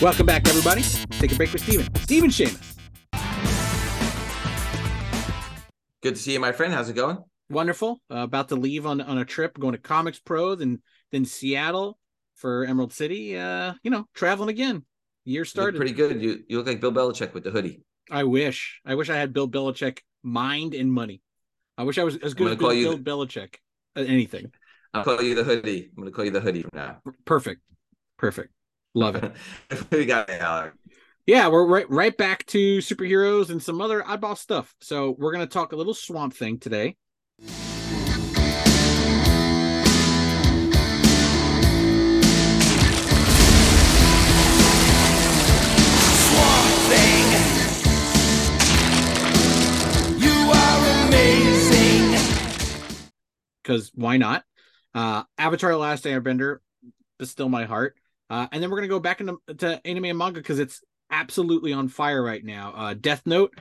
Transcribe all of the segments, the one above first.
Welcome back, everybody. Take a break with Steven. Steven Seamus. Good to see you, my friend. How's it going? Wonderful. Uh, about to leave on on a trip, going to Comics Pro, then then Seattle for Emerald City. Uh, you know, traveling again. Year started pretty good. You you look like Bill Belichick with the hoodie. I wish. I wish I had Bill Belichick mind and money. I wish I was as good as Bill, Bill Belichick. Anything. I'll call you the hoodie. I'm going to call you the hoodie from now. Perfect. Perfect. Love it. we got Alex. Yeah, we're right right back to superheroes and some other oddball stuff. So we're going to talk a little Swamp Thing today. Swamp thing. You are amazing. because why not? Uh, Avatar: The Last Airbender is still my heart. Uh, and then we're gonna go back into to anime and manga because it's absolutely on fire right now. Uh, Death Note.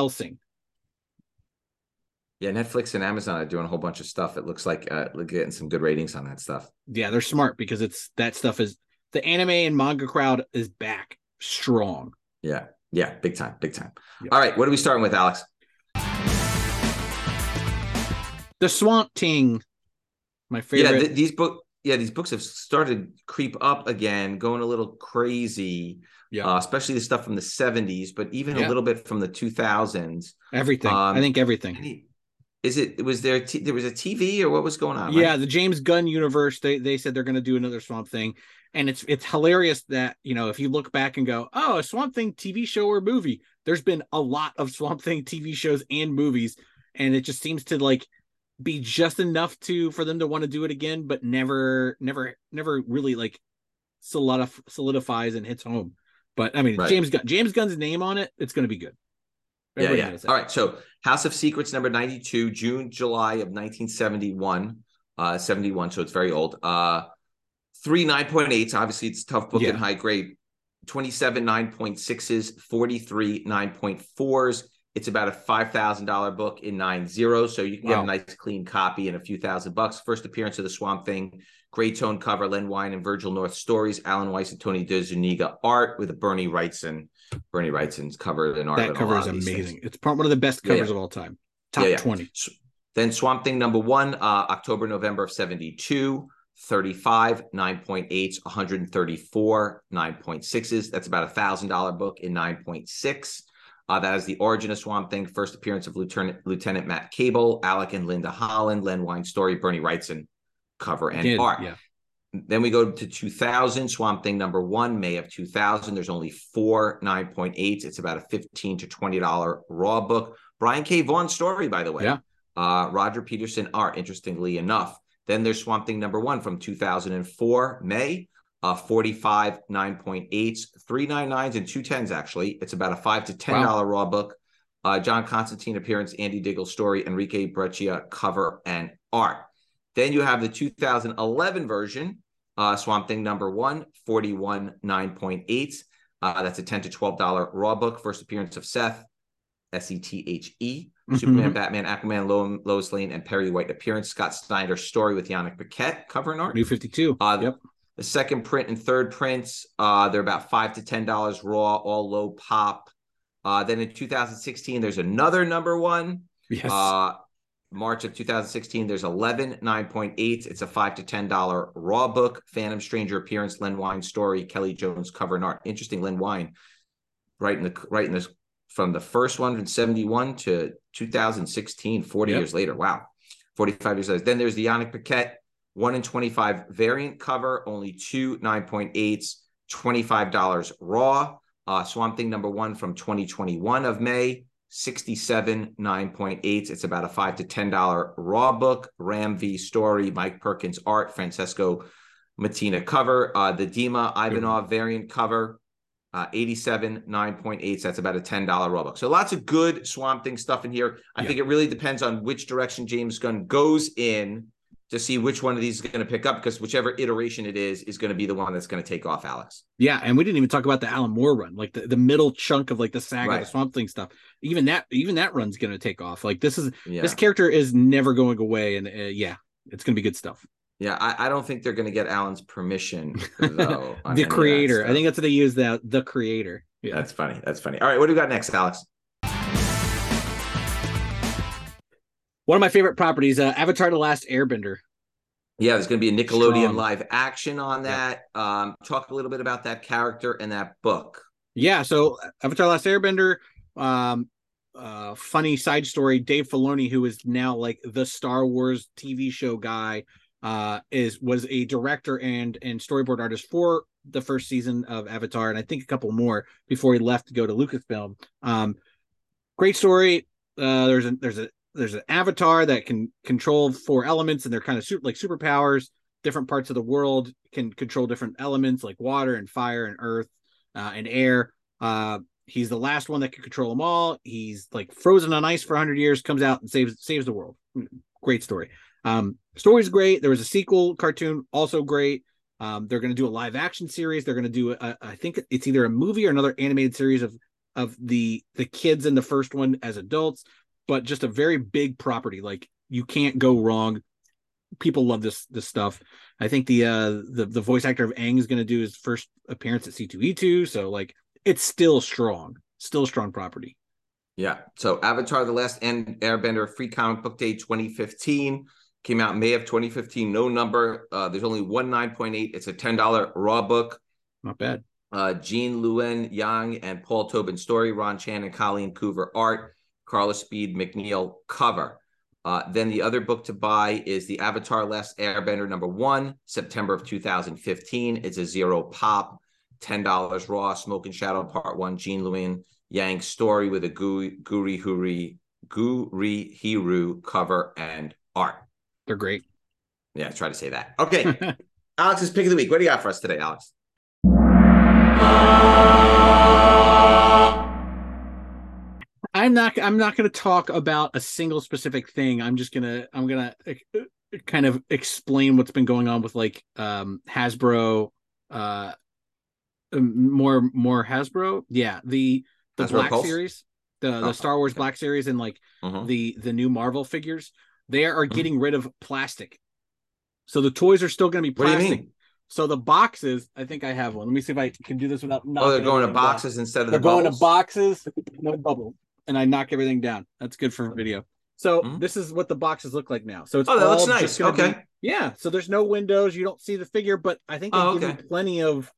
Hellsing. Yeah, Netflix and Amazon are doing a whole bunch of stuff. It looks like uh, getting some good ratings on that stuff. Yeah, they're smart because it's that stuff is the anime and manga crowd is back strong. Yeah, yeah, big time, big time. Yep. All right, what are we starting with, Alex? The Swamp Thing, my favorite. Yeah, th- these book, yeah, these books have started creep up again, going a little crazy yeah. Uh, especially the stuff from the 70s, but even yeah. a little bit from the 2000s. Everything. Um, I think everything. Is it was there t- there was a TV or what was going on? Yeah, right? the James Gunn universe. They they said they're going to do another Swamp Thing, and it's it's hilarious that you know if you look back and go, oh, a Swamp Thing TV show or movie. There's been a lot of Swamp Thing TV shows and movies, and it just seems to like be just enough to for them to want to do it again, but never never never really like solidif- solidifies and hits home. But I mean, right. James Gunn, James Gunn's name on it, it's going to be good. Everybody yeah, yeah. All right. So House of Secrets number 92, June, July of 1971. Uh, 71, so it's very old. Uh, three 9.8s. Obviously, it's tough book yeah. and high grade. 27 9.6s, 43 9.4s. It's about a $5,000 book in nine zeros. So you can wow. get a nice clean copy and a few thousand bucks. First appearance of the Swamp Thing Gray tone cover, Len Wein and Virgil North stories, Alan Weiss and Tony DeZuniga art with a Bernie Wrightson. Bernie Wrightson's cover and art. That cover is amazing. It's part one of the best covers yeah, yeah. of all time. Top yeah, 20. Then Swamp Thing number one, uh, October, November of 72. 35, 9.8, 134, 9.6s. That's about a thousand dollar book in 9.6. Uh, that is the origin of Swamp Thing. First appearance of Lieutenant Lieutenant Matt Cable, Alec and Linda Holland, Len Wein story, Bernie Wrightson cover and Did, art. Yeah. Then we go to 2000, Swamp Thing number one, May of 2000. There's only four 9.8s. It's about a 15 to $20 raw book. Brian K. Vaughan story, by the way. Yeah. Uh, Roger Petersen art, interestingly enough. Then there's Swamp Thing number one from 2004, May, uh, 45 9.8s, 399s, and 210s, actually. It's about a 5 to $10 wow. raw book. Uh, John Constantine appearance, Andy Diggle story, Enrique Breccia cover and art. Then you have the 2011 version, uh, Swamp Thing number one, 41 9.8. Uh, that's a 10 to $12 raw book. First appearance of Seth, S E T H E. Mm-hmm. Superman, Batman, Aquaman, Lo- Lois Lane, and Perry White appearance. Scott Snyder story with Yannick Paquette cover and art. New 52. Uh, yep. The second print and third prints, uh, they're about five to ten dollars raw, all low pop. Uh, then in 2016, there's another number one. Yes. Uh, March of 2016, there's 11 9.8. It's a five to ten dollar raw book. Phantom Stranger appearance, Len Wein story, Kelly Jones cover and art. Interesting, Len Wein, right in the right in this from the first one from 71 to 2016, 40 yep. years later. Wow, 45 years later. Then there's the Yannick Paquette one in 25 variant cover, only two 9.8s, $25 raw. Uh, Swamp Thing number one from 2021 of May. 67 9.8 it's about a 5 to 10 dollar raw book ram v story mike perkins art francesco mattina cover uh the dima ivanov variant cover uh, 87, 9.8. So that's about a $10 raw book. So lots of good Swamp Thing stuff in here. I Yeah. think it really depends on which direction James Gunn goes in to see which one of these is going to pick up because whichever iteration it is is going to be the one that's going to take off Alex. Yeah, and we didn't even talk about the Alan Moore run, like the, the middle chunk of like the saga, Right. the Swamp Thing stuff. Even that, even that run's gonna take off. Like this is Yeah. this character is never going away, and uh, yeah, it's gonna be good stuff. yeah. I, I don't think they're going to get Alan's permission though. the creator, I think that's what they use. That the creator. Yeah, That's funny. That's funny. All right. What do we got next, Alex? One of my favorite properties, uh, Avatar: The Last Airbender. Yeah, there's going to be a Nickelodeon Strong. live action on that. Um, talk a little bit about that character and that book. Yeah, so Avatar: Last Airbender, um, uh, funny side story. Dave Filoni, who is now like the Star Wars TV show guy, uh, is was a director and and storyboard artist for the first season of Avatar, and I think a couple more before he left to go to Lucasfilm. Um, great story. Uh, there's a there's a there's an avatar that can control four elements, and they're kind of super, like superpowers. Different parts of the world can control different elements like water and fire and earth uh, and air. Uh, he's the last one that can control them all. He's like frozen on ice for 100 years, comes out and saves saves the world. Great story. Um, story's great. There was a sequel cartoon, also great. Um, they're going to do a live action series. They're going to do, a, I think it's either a movie or another animated series of of the the kids in the first one as adults, but just a very big property. Like you can't go wrong. People love this this stuff. I think the uh the the voice actor of Aang is going to do his first appearance at C2E2. So like it's still strong, still strong property. Yeah. So Avatar: The Last End Airbender, Free Comic Book Day 2015 came out May of 2015. No number. Uh, there's only one 9.8. It's a $10 raw book. Not bad. Uh, Gene Luen Yang and Paul Tobin story. Ron Chan and Colleen Coover art. Carla Speed McNeil cover. Uh, then the other book to buy is the Avatar: Last Airbender number one, September of 2015. It's a zero pop, ten dollars raw. Smoke and Shadow Part One. Gene Luen Yang story with a Guri Guri Huri Guri Hiru cover and art. They're great. Yeah, I try to say that. Okay, Alex's pick of the week. What do you got for us today, Alex? I'm not I'm not going to talk about a single specific thing. I'm just going to I'm going to kind of explain what's been going on with like um Hasbro uh um, more more Hasbro. Yeah, the the Hasbro Black Pulse? series, the Oh, the Star Wars okay. Black series and like Mhm. the the new Marvel figures. They are Mhm. getting rid of plastic. So the toys are still going to be What do you plastic. So the boxes, I think I have one. Let me see if I can do this without Oh, they're going to boxes instead of They're the going to boxes, no bubble, and I knock everything down. That's good for video. So Mhm. this is what the boxes look like now. So it's Oh, that looks nice. gonna be- Okay. yeah. So there's no windows. You don't see the figure, but I think they Oh, give okay. you plenty of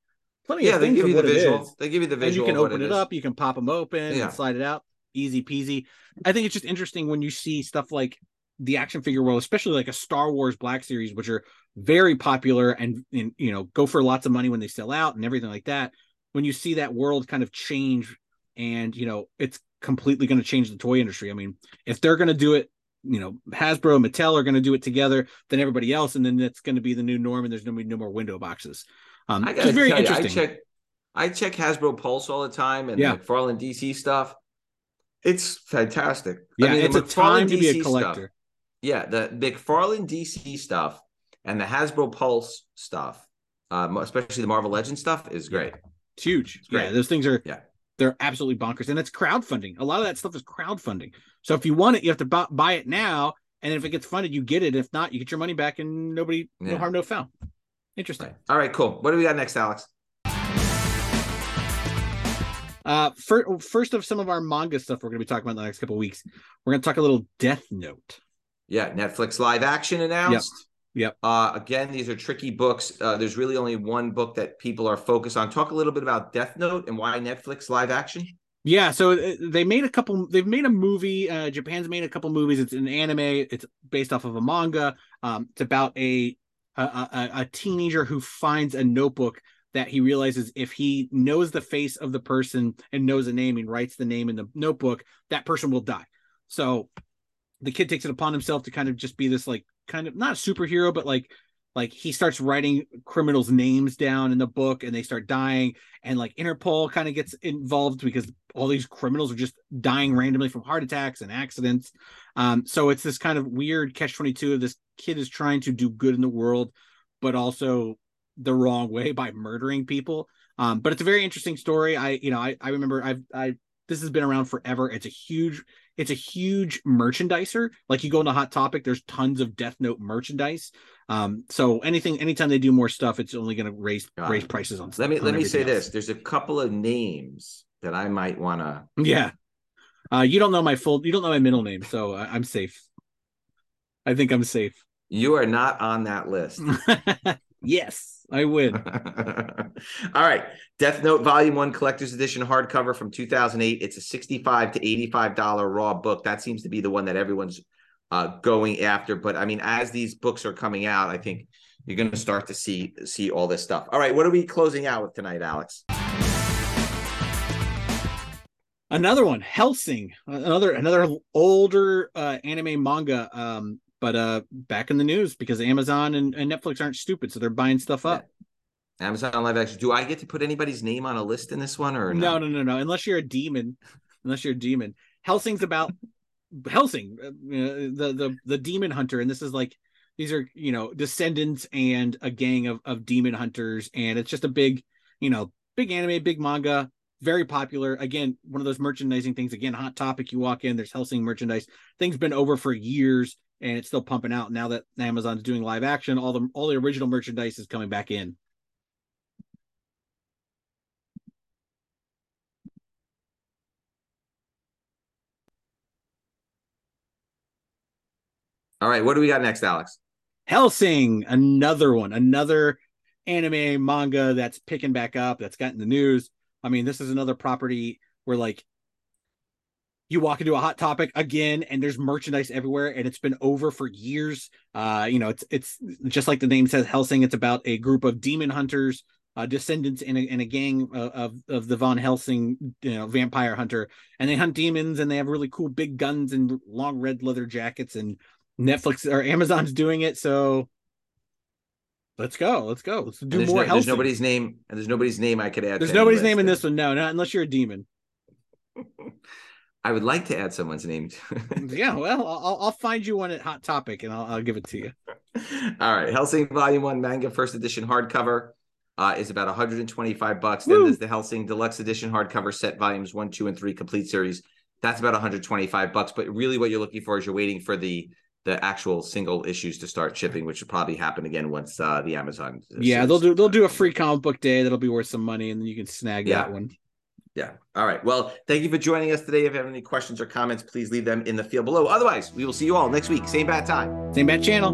plenty Yeah, of they give you the visual. They give you the And you can open it, is. up. You can pop them open Yeah. and slide it out. Easy peasy. I think it's just interesting when you see stuff like the action figure world, especially like a Star Wars Black Series, which are very popular and, and you know go for lots of money when they sell out and everything like that. When you see that world kind of change, and you know it's completely going to change the toy industry. I mean, if they're going to do it, you know, Hasbro, and Mattel are going to do it together than everybody else, and then that's going to be the new norm, and there's going to be no more window boxes. Um, I gotta very you, I interesting. check, I check Hasbro Pulse all the time and Yeah. McFarlane DC stuff. It's fantastic. yeah, I mean, it's a time to be a collector. Stuff, yeah, the McFarlane DC stuff and the Hasbro Pulse stuff, um, especially the Marvel Legends stuff, is great. It's huge. It's great. Yeah, those things are Yeah. They're absolutely bonkers, and it's crowdfunding. A lot of that stuff is crowdfunding. So if you want it, you have to bu- buy it now, and if it gets funded, you get it. If not, you get your money back, and nobody, no harm, no foul. Interesting. Right. All right, cool. What do we got next, Alex? Uh, fir- first of some of our manga stuff we're going to be talking about in the next couple of weeks. We're going to talk a little Death Note. Yeah, Netflix live action announced. Yep. Uh, again, these are tricky books. Uh, there's really only one book that people are focused on. Talk a little bit about Death Note and why Netflix live action. Yeah, so uh, they made a couple. They've made a movie. Uh, Japan's made a couple movies. It's an anime. It's based off of a manga. Um, it's about a a, a a teenager who finds a notebook that he realizes if he knows the face of the person and knows the name and writes the name in the notebook, that person will die. So the kid takes it upon himself to kind of just be this like kind of not superhero, but like like he starts writing criminals' names down in the book and they start dying. And like Interpol kind of gets involved because all these criminals are just dying randomly from heart attacks and accidents. Um, so it's this kind of weird catch 22 of this kid is trying to do good in the world, but also the wrong way by murdering people. Um, but it's a very interesting story. I, you know, I, I remember I've, I, this has been around forever. It's a huge, it's a huge merchandiser. Like you go into Hot Topic, there's tons of Death Note merchandise. Um, so anything, anytime they do more stuff, it's only going to raise Got raise prices on. Let me on let me say else. this. There's a couple of names that I might want to. Yeah. Uh, you don't know my full, you don't know my middle name, so I, I'm safe. I think I'm safe. You are not on that list. yes, I win. All right. Death Note Volume 1 Collector's Edition hardcover from 2008. It's a 65 to $85 raw book. That seems to be the one that everyone's uh, going after. But I mean, as these books are coming out, I think you're going to start to see see all this stuff. All right. What are we closing out with tonight, Alex? another one, Hellsing, another another older uh, anime manga, um, but uh, back in the news because Amazon and, and Netflix aren't stupid, so they're buying stuff up. Amazon Live Action. Do I get to put anybody's name on a list in this one or No, no? no, no, no. Unless you're a demon, unless you're a demon. Hellsing's about Helsing, uh, the the the demon hunter, and this is like these are you know descendants and a gang of of demon hunters, and it's just a big you know big anime, big manga, very popular. Again, one of those merchandising things. Again, hot topic. You walk in, there's Hellsing merchandise. Thing's been over for years, and it's still pumping out. Now that Amazon's doing live action, all the all the original merchandise is coming back in. All right. What do we got next, Alex? Hellsing, another one, another anime manga that's picking back up, that's gotten the news. I mean, this is another property where like you walk into a hot topic again and there's merchandise everywhere and it's been over for years. Uh, you know, it's it's just like the name says, Hellsing, it's about a group of demon hunters, uh, descendants in a, in a gang of, of the Von Helsing, you know, vampire hunter, and they hunt demons and they have really cool big guns and long red leather jackets and Netflix or Amazon's doing it, so let's go. Let's go. Let's do more. no- there's Hellsing. nobody's name, and there's nobody's name I could add. There's nobody's name in this one. No, not unless you're a demon. I would like to add someone's name. yeah, well, I'll, I'll find you one at Hot Topic and I'll, I'll give it to you. All right, Hellsing Volume One manga first edition hardcover uh, is about 125 bucks. Then there's the Hellsing Deluxe Edition hardcover set volumes one, two, and three complete series. That's about 125 bucks. But really, what you're looking for is you're waiting for the the actual single issues to start shipping, which will probably happen again once uh, the Amazon. Yeah, they'll do they'll do a free comic book day that'll be worth some money, and then you can snag Yeah. that one. Yeah. All right. Well, thank you for joining us today. If you have any questions or comments, please leave them in the field below. Otherwise, we will see you all next week, same bad time. Same bad channel.